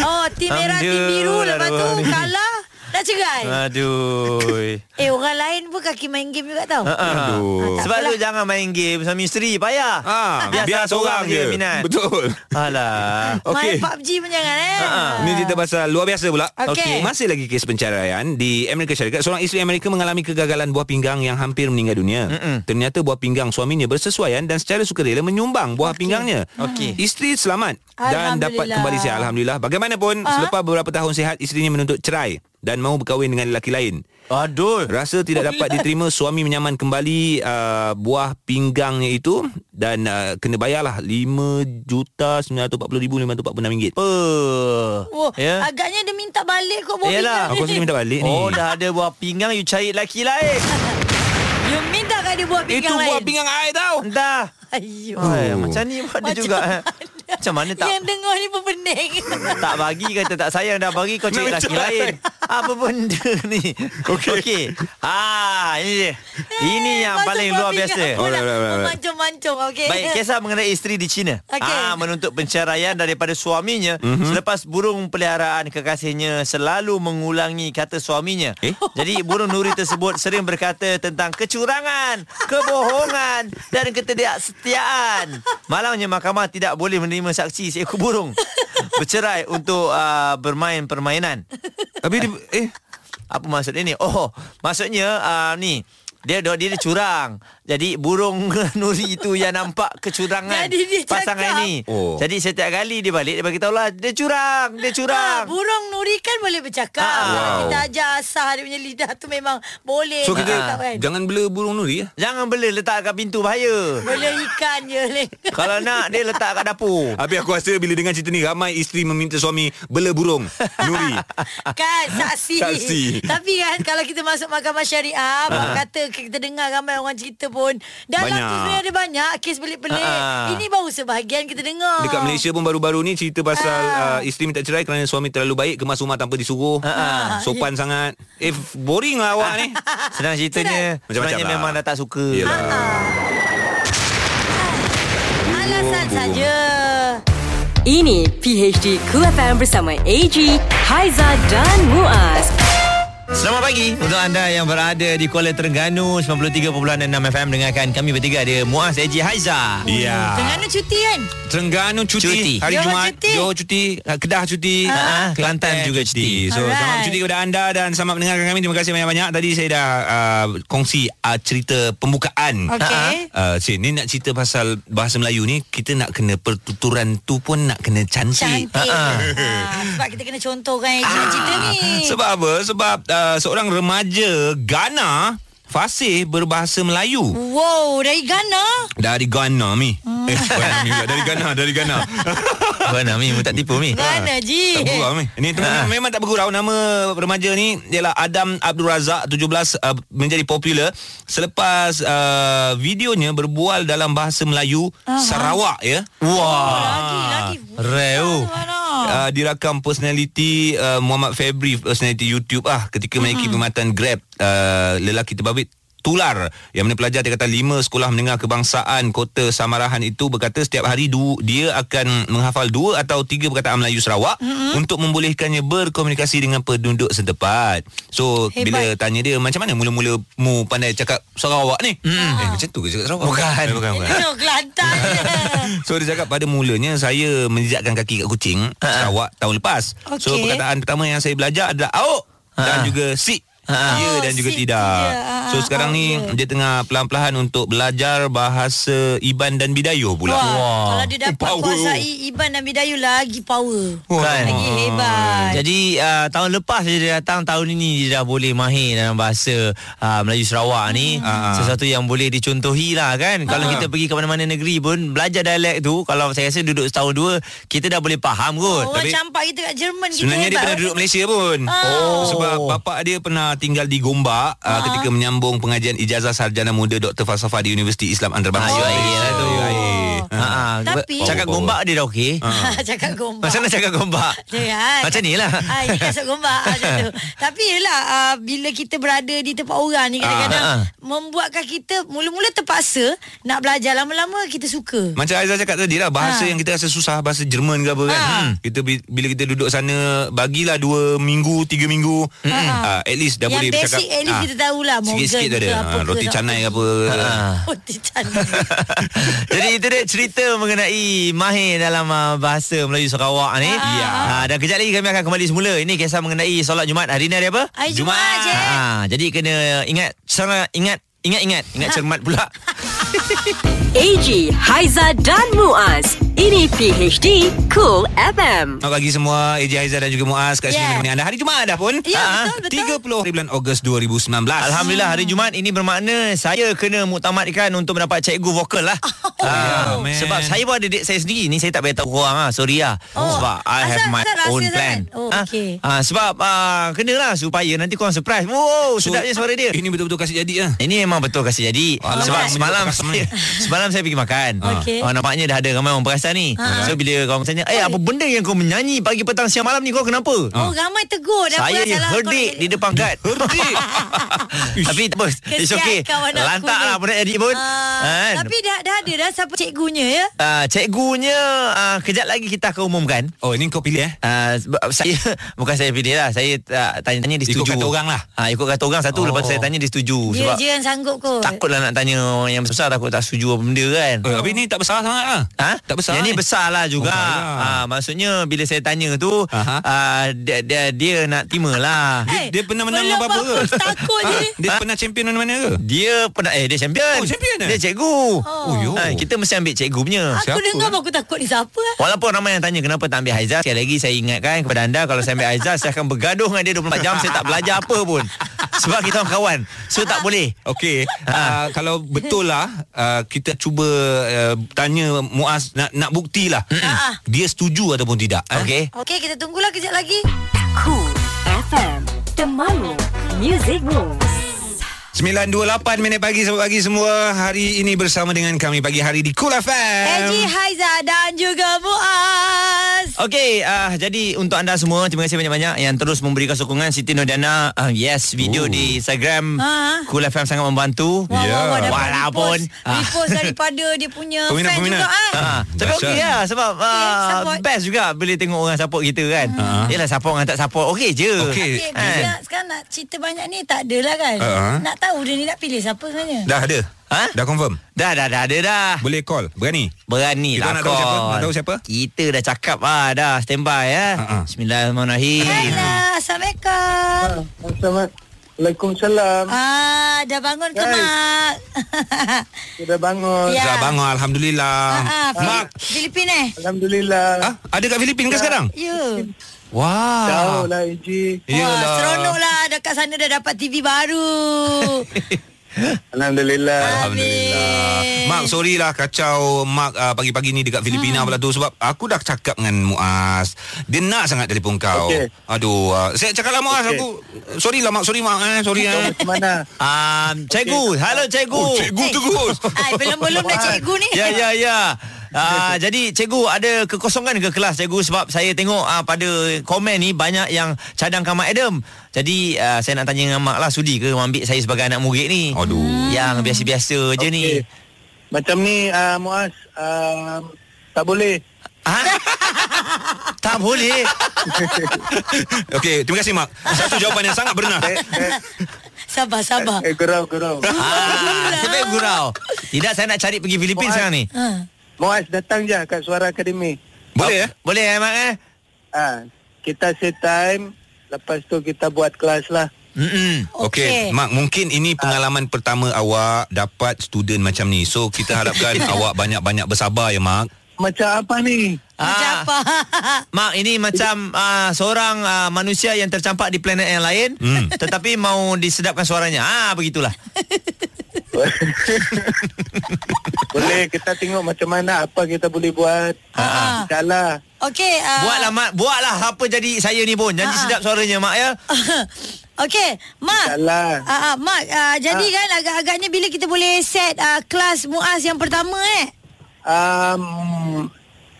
Oh, tim merah, tim biru lepas tu kalah nak cerai. Aduh Eh orang lain pun kaki main game juga tau. Ha-ha. Aduh. Sebab apalah. tu jangan main game Suami isteri payah Ah, biar satu seorang je. minat Betul. Alah Main Okey. PUBG pun jangan eh. Ini cerita pasal luar biasa pula. Okey. Masih lagi kes penceraian di Amerika Syarikat. Seorang isteri Amerika mengalami kegagalan buah pinggang yang hampir meninggal dunia. Mm-mm. Ternyata buah pinggang suaminya bersesuaian dan secara sukarela menyumbang buah pinggangnya. Okey. Isteri selamat dan dapat kembali sihat. Alhamdulillah. Bagaimanapun, Ah. selepas beberapa tahun sihat, isterinya menuntut cerai dan mahu berkahwin dengan lelaki lain. Aduh Rasa tidak dapat diterima suami menyaman kembali uh, buah pinggangnya itu dan uh, kena bayarlah 5 juta 940,546 ringgit. Oh, Ya agaknya dia minta balik kot buah Yalah. pinggang Aku rasa dia minta balik ni. Oh dah ada buah pinggang You cari lelaki lain You minta kan dia buah Itu pinggang lain. buah pinggang air tau. Dah Ayo. Ay, Macam ni buat dia Macam juga mana? Macam mana tak Yang dengar ni pun pening. tak bagi kata tak sayang dah bagi kau cari lelaki lain. Apa benda ni? Okey. Okey. Ha, ini dia. Ini yang Masuk paling luar biasa. pula. Oh, dah, dah, dah, dah. Mancung-mancung, okey. Baik, kisah mengenai isteri di China. Okey. Ah, menuntut penceraian daripada suaminya Mhm. mm-hmm. selepas burung peliharaan kekasihnya selalu mengulangi kata suaminya. Eh? Jadi burung nuri tersebut sering berkata tentang kecurangan, kebohongan dan ketidaksetiaan. Malangnya mahkamah tidak boleh menerima saksi seekor burung bercerai untuk uh, bermain permainan. Tapi dia, eh Apa maksud ini? Oh, maksudnya uh, ni dia dia dia curang. Jadi burung nuri itu yang nampak kecurangan Jadi dia pasangan cakap. ini. Oh. Jadi setiap kali dia balik dia bagi tahu lah dia curang, dia Ha, curang. burung nuri kan boleh bercakap. Ah, Kalau wow. Kita ajar asah dia punya lidah tu memang boleh. So kita kan. jangan bela burung nuri ya. Jangan bela letak kat pintu bahaya. Bela ikan je. Leh. Kalau nak dia letak kat dapur. Habis aku rasa bila dengar cerita ni ramai isteri meminta suami bela burung nuri. kan saksi. Saksi. Tapi kan kalau kita masuk mahkamah syariah, uh kata kita dengar ramai orang cerita pun dalam Banyak. tu sebenarnya ada banyak kes pelik-pelik. Ah. Ini baru sebahagian kita dengar. Dekat Malaysia pun baru-baru ni cerita pasal Ah. uh, isteri minta cerai kerana suami terlalu baik kemas rumah tanpa disuruh. Ah. Sopan sangat. Eh boring lah awak ni. Senang ceritanya Macam-macam sebenarnya lah. memang dah tak suka. Yelah. Alasan saja. Ini PHD Cool FM bersama AG, Haiza dan Muaz. Selamat pagi untuk anda yang berada di Kuala Terengganu 93.6 FM dengarkan kami bertiga ada Muaz Eji Haiza. Ya. Terengganu cuti kan? Terengganu cuti, Cuti. hari Johor Jumaat cuti. Johor cuti uh, Kedah cuti Ah, Kelantan juga cuti. so Alright. selamat cuti kepada anda dan selamat mendengarkan kami terima kasih banyak-banyak tadi saya dah uh, kongsi uh, cerita pembukaan Okey. Uh, Cik, ni nak cerita pasal bahasa Melayu ni kita nak kena pertuturan tu pun nak kena cantik. Cantik. Ah, Ha, sebab kita kena contohkan yang cerita ni. Sebab apa? Sebab uh, seorang remaja Ghana fasih berbahasa Melayu. Wow, dari Ghana. Dari Ghana Mi. Hmm. Eh, Ghana Mi dari Ghana, dari Ghana. Mana Mi, tak tipu Mi. Ghana, Ji. Tak bergurau ni. Ini teman memang tak bergurau nama remaja ni ialah Adam Abdul Razak 17 uh, menjadi popular selepas uh, videonya berbual dalam bahasa Melayu Aha. Sarawak ya. Wah. Lagi, lagi. Reu. Uh, dirakam personality uh, Muhammad Febri personality YouTube ah ketika menaiki perkhidmatan Grab uh, lelaki terbabit tular yang mana pelajar dia kata lima sekolah menengah kebangsaan kota Samarahan itu berkata setiap hari du, dia akan menghafal dua atau tiga perkataan Melayu Sarawak mm-hmm. untuk membolehkannya berkomunikasi dengan penduduk setempat. So Hebat. bila tanya dia macam mana mula-mula mu pandai cakap Sarawak ni? Mm. Eh macam tu ke cakap Sarawak? Bukan. Eh, bukan, bukan. Kelantan. So dia cakap pada mulanya saya menjejakkan kaki kat kucing Sarawak tahun lepas. So Okey. perkataan pertama yang saya belajar adalah auk dan juga si. Ha. Ya Oh, dan juga tidak. tidak. So sekarang ni Ah, dia tengah pelan-pelan untuk belajar bahasa Iban dan Bidayuh pula. Wah, Wah. kalau dia dapat Power. kuasai Iban dan Bidayu lagi power. Kan? Lagi hebat. Jadi uh, tahun lepas dia datang tahun ini dia dah boleh mahir dalam bahasa uh, Melayu Sarawak ni Ah. sesuatu yang boleh dicontohi lah kan kalau kita pergi ke mana-mana negeri pun belajar dialek tu kalau saya rasa duduk setahun dua kita dah boleh faham kot Orang tapi- campak kita kat Jerman kita Sebenarnya dia pernah duduk Malaysia pun. Oh. Sebab bapak dia pernah tinggal di Gombak uh, ketika menyambung pengajian ijazah sarjana muda Dr. Falsafah di Universiti Islam Antarabangsa. Ah, UIA lah tu. UIA. Ha, ha. Tapi- cakap gombak dia dah okey. Cakap gombak. Macam mana cakap gombak? Ya, Macam ni lah. Ah, ini kasut gombak macam tu. Tapi yelah uh, bila kita berada di tempat orang ni kadang-kadang Ah, ah. membuatkan kita mula-mula terpaksa nak belajar lama-lama kita suka. Macam Aizah cakap tadi lah Bahasa Ha. yang kita rasa susah Bahasa Jerman ke apa kan Ha. hmm. Kita bi- Bila kita duduk sana Bagilah dua minggu Tiga minggu Ha. uh, At least dah Yang boleh basic bercakap at least ah, kita tahulah Sikit-sikit ke ada ha, Roti canai ke apa Ha. Roti canai. Jadi itu dia cerita mengenai mahir dalam uh, bahasa Melayu Sarawak ni. Ya. Uh, dan kejap lagi kami akan kembali semula. Ini kisah mengenai solat Jumaat. Hari ni hari apa? Hari Jumaat, Jumaat. je. Ha, jadi kena ingat sangat ingat ingat-ingat ingat cermat pula. AG, Haiza dan Muaz. Ini PHD Cool FM. Selamat pagi semua AJ Haizah dan juga Muaz Kat sini Yeah. menemani anda Hari Jumaat dah pun Ya, Ah, betul, betul. 30 hari bulan Ogos 2019 Alhamdulillah hari Jumaat ini bermakna saya kena muktamadkan untuk mendapat cikgu vokal lah. yeah, Ah, man. sebab saya pun ada date saya sendiri ni saya tak beritahu korang lah. Sorry lah. Oh. Sebab I have Asal- my asal own sangat? plan. Oh, Ah, okey. ah, sebab ah, kenalah supaya nanti korang surprise. Wow, So, sedapnya suara dia. Ini betul-betul kasih jadi lah Ini memang betul kasih jadi Alamak, Sebab semalam Semalam saya pergi makan. Okey. oh, Nampaknya dah ada ramai orang perasan ni. So bila korang tanya Eh apa benda yang kau menyanyi Pagi petang siang malam ni? Kau kenapa? Oh, ramai tegur. Dah Saya salah kau herdik di depan guard Herdik Tapi tak apa. It's okay. Lantak ni. lah nak edit pun. Ah, Kan? Tapi dah, dah ada. Dah siapa cikgunya ya? Ah, Cikgunya ah, Kejap lagi kita akan umumkan. Oh ini kau pilih eh? Uh, saya bukan saya pilih lah. Saya uh, tanya-tanya dia Ikut setuju kata orang lah. uh, ikut kata orang satu. Oh. lepas tu saya tanya dia setuju Dia sebab je yang sanggup kot. takutlah nak tanya orang yang besar takut tak setuju apa benda kan oh, Tapi ni tak besar sangat lah Ha? Tak besar Yang ni eh? besar lah juga. Oh, Oh, ha, maksudnya bila saya tanya tu, Aha. uh, dia, dia, dia nak terima lah. Eh, Dia pernah menang apa-apa ke? takut je ni. Dia pernah champion mana-mana ke? Dia pernah eh dia champion. Oh, champion eh? Dia cikgu. Oh, yo. Ha, kita mesti ambil cikgu punya. Aku Siapa, dengar eh? aku takut ni siapa eh? Walaupun ramai yang tanya kenapa tak ambil Haizat Sekali lagi saya ingatkan kepada anda Kalau saya ambil Haizat Saya akan bergaduh dengan dia 24 jam Saya tak belajar apa pun Sebab kita orang kawan So tak boleh Okey, Ha. uh, kalau betul lah uh, kita cuba uh, tanya Muaz nak nak buktilah. Ah. Dia setuju ataupun tidak. eh? Okey Okey, kita tunggulah kejap lagi. Cool FM. Temanmu. Music Rules. 9.28 minit pagi Selamat pagi semua Hari ini bersama dengan kami Pagi hari di Cool FM Eji Haiza dan juga Muaz. Okey, uh, jadi untuk anda semua terima kasih banyak-banyak yang terus memberikan sokongan Siti Nodiana. Uh, yes, video Oh. di Instagram Ha. Cool FM sangat membantu. Wah, Ya. wah, wah, Walaupun, repost, ah. repost daripada dia punya Peminat, fan peminat. juga eh. Ha, tapi okey lah sebab uh, support. best juga bila tengok orang support kita kan. Ha. Yelah support orang tak support okey je. Okey. Okay, Kan? bila sekarang nak cerita banyak ni tak adalah kan. Ah. Nak tahu dia ni nak pilih siapa sebenarnya. Dah ada Ha? Dah confirm Dah dah dah ada dah. Boleh call Berani Berani Kita lah nak tahu siapa? call. Nak tahu siapa? Kita dah cakap ah dah standby ya. Ha-ha. Bismillahirrahmanirrahim. Hello, Assalamualaikum. Waalaikumsalam. Ah, dah bangun ke Hai. Mak? Sudah bangun. Ya. Dah bangun Alhamdulillah Ah, ah, Mak Fili- Filipin eh? Alhamdulillah. ah, Ada kat Filipin ke sekarang? Ya. Wah Jauh lah Eji. Wah, seronok lah dekat sana dah dapat TV baru. Alhamdulillah. Alhamdulillah. Mak, sorry lah kacau Mak uh, pagi-pagi ni dekat Filipina hmm. pula tu sebab aku dah cakap dengan Muaz. Dia nak sangat telefon kau. Okey. Aduh, uh, saya cakap lah Muaz Okey. aku sorry lah Mak, sorry Mak eh, sorry eh. Mana? Um, cikgu, halo cikgu. Oh, cikgu terus. Ai, belum-belum dah cikgu ni. Ya ya ya. Uh, jadi cikgu ada kekosongan ke kelas cikgu sebab saya tengok uh, pada komen ni banyak yang cadangkan Mak Adam. Jadi uh, saya nak tanya dengan Mak lah sudi ke ambil saya sebagai anak murid ni. Aduh. Yang biasa-biasa je ni. Macam ni uh, Muaz uh, tak boleh. Ha? tak boleh. Okey, terima kasih Mak. Satu jawapan yang sangat benar. Eh, eh, Sabar, sabar. eh gurau gurau. Ah, yang gurau? Tidak saya nak cari pergi Filipin Muaz. sekarang ni. Ha. Muaz datang je kat Suara Akademi. Boleh eh? Boleh eh Mak eh? Ah, kita set time lepas tu kita buat kelas lah. Mm-mm. Okey, Okey. Mak, mungkin ini pengalaman pertama awak dapat student macam ni. So, kita harapkan awak banyak-banyak bersabar ya, Mak. Macam apa ni? Macam Ah, apa? Mak ini macam uh, seorang uh, manusia yang tercampak di planet yang lain Hmm. tetapi mau disedapkan suaranya. Ah begitulah. boleh kita tengok macam mana apa kita boleh buat. Ah. Salah. Okey. Uh, Buatlah mak, buatlah apa jadi saya ni pun. Janji Ah. sedap suaranya mak ya. Okey, Mak. Salah. Ah, ah, Mak, ah, jadi kan agak-agaknya bila kita boleh set ah, kelas Muaz yang pertama eh? Um,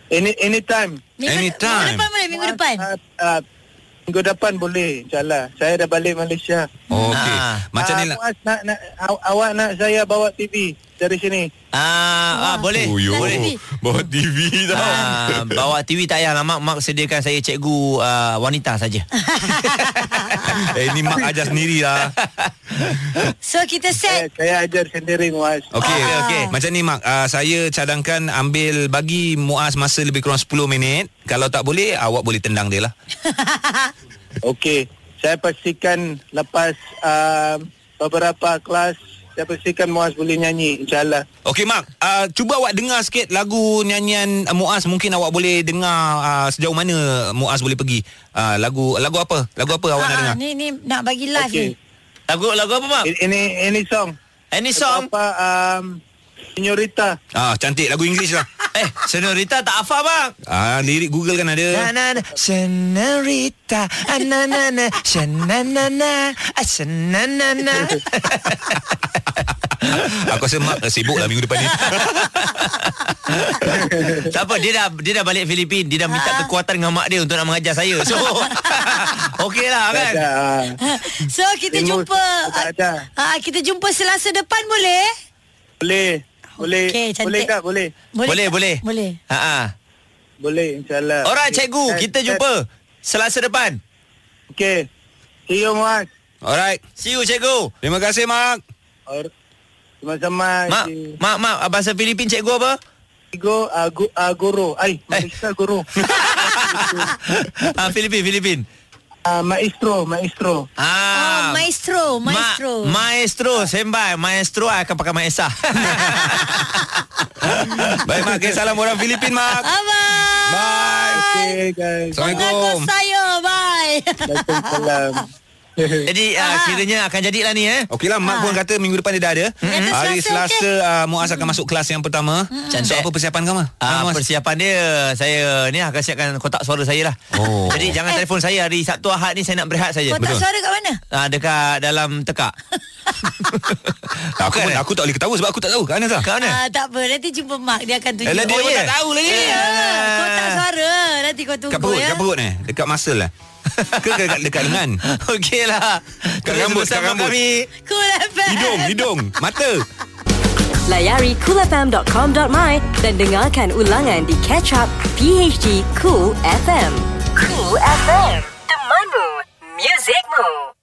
any anytime. Minggu, Anytime. Minggu depan boleh, minggu depan. Uh, uh, minggu depan boleh. InsyaAllah. Saya dah balik Malaysia. Okey. Ah. Macam Ah, ni lah. Muaz, nak, nak, aw, awak nak saya bawa TV dari sini. Ah, ah boleh. Oh, yo. Boleh. Bawa TV tau. Ah, bawa TV tak payahlah mak. Mak sediakan saya cikgu uh, wanita saja. eh, ni Mak ajar sendirilah. So kita Saya, set saya ajar sendiri Muaz. Okey, Ah. okey. Macam ni Mak, uh, saya cadangkan ambil bagi Muaz masa lebih kurang 10 minit. Kalau tak boleh, awak boleh tendang dia lah. Okey. Saya pastikan lepas uh, beberapa kelas saya pastikan Muaz boleh nyanyi insyaAllah. Okey Mak, uh, cuba awak dengar sikit lagu nyanyian uh, Muaz. Mungkin awak boleh dengar uh, sejauh mana Muaz boleh pergi. Uh, lagu lagu apa? Lagu apa awak nak Ah, dengar? ni ni nak bagi live Okey. ni. Lagu lagu apa mak? Ini ini, ini song. Any song? Apa um, Senyorita. Ah, cantik lagu Inggeris lah. Eh, Senorita tak hafal bang. Ah, lirik Google kan Na ada. na na Senorita ah, na na na Shana na na ah, Shana na na Aku rasa Mak uh, sibuk lah minggu depan ni. Tak apa dia dah dia dah balik Filipin Dia dah minta kekuatan dengan mak dia Untuk nak mengajar saya So Okey lah kan ada. ah. So kita jumpa ada. ah, kita jumpa Selasa depan boleh? Boleh. Boleh. Cantik. boleh tak? Boleh. Boleh tak? boleh Boleh. ha ah. Boleh insyaAllah. Alright cikgu Eh, Kita eh, jumpa Selasa depan Okey. See you Muaz. Alright. See you cikgu Terima kasih Mak. Or, sama-sama. Mak Si- Mak mak Bahasa Filipin cikgu apa Go, uh, gu, uh, guru. Ay, Malaysia guru. ah, Filipin Filipin Uh, maestro, maestro. Oh, Ah, maestro, maestro. Ma- maestro Sembang Maestro akan pakai maesah Baik Mak, okay, salam orang Filipin Mak. Abang. Bye. Okay guys. Assalamualaikum. Mengaku saya. Bye. Waalaikumsalam. Jadi uh, kiranya akan jadilah ni eh Okey lah, Mak pun kata minggu depan dia dah ada. Kata Hari Selasa, Selasa uh, Muaz akan masuk kelas yang pertama. So Cantik. apa persiapan kau Mak? Ah, Muaz? persiapan dia saya ni akan siapkan kotak suara saya lah. Oh. Jadi jangan telefon saya hari Sabtu Ahad ni saya nak berehat saja. Kotak suara kat mana? Ah dekat dalam tekak. Tak, aku, pun, eh? aku tak boleh ketawa sebab aku tak tahu kat mana tak. Kat mana? Ah, tak apa. Nanti jumpa Mak. Dia akan tunjuk. Alah, dia Oh, pun ya? tak tahu lagi. Ah, kotak suara. Nanti kau tunggu Kat perut, ya. kat perut ni. Dekat muscle lah. Ke dekat, dekat lengan? Okeylah. Kat rambut, kat rambut. Kami. Cool FM. Hidung, hidung, mata. Layari coolfm.com.my dan dengarkan ulangan di Catch Up PHD Cool FM. Cool FM. Temanmu, muzikmu.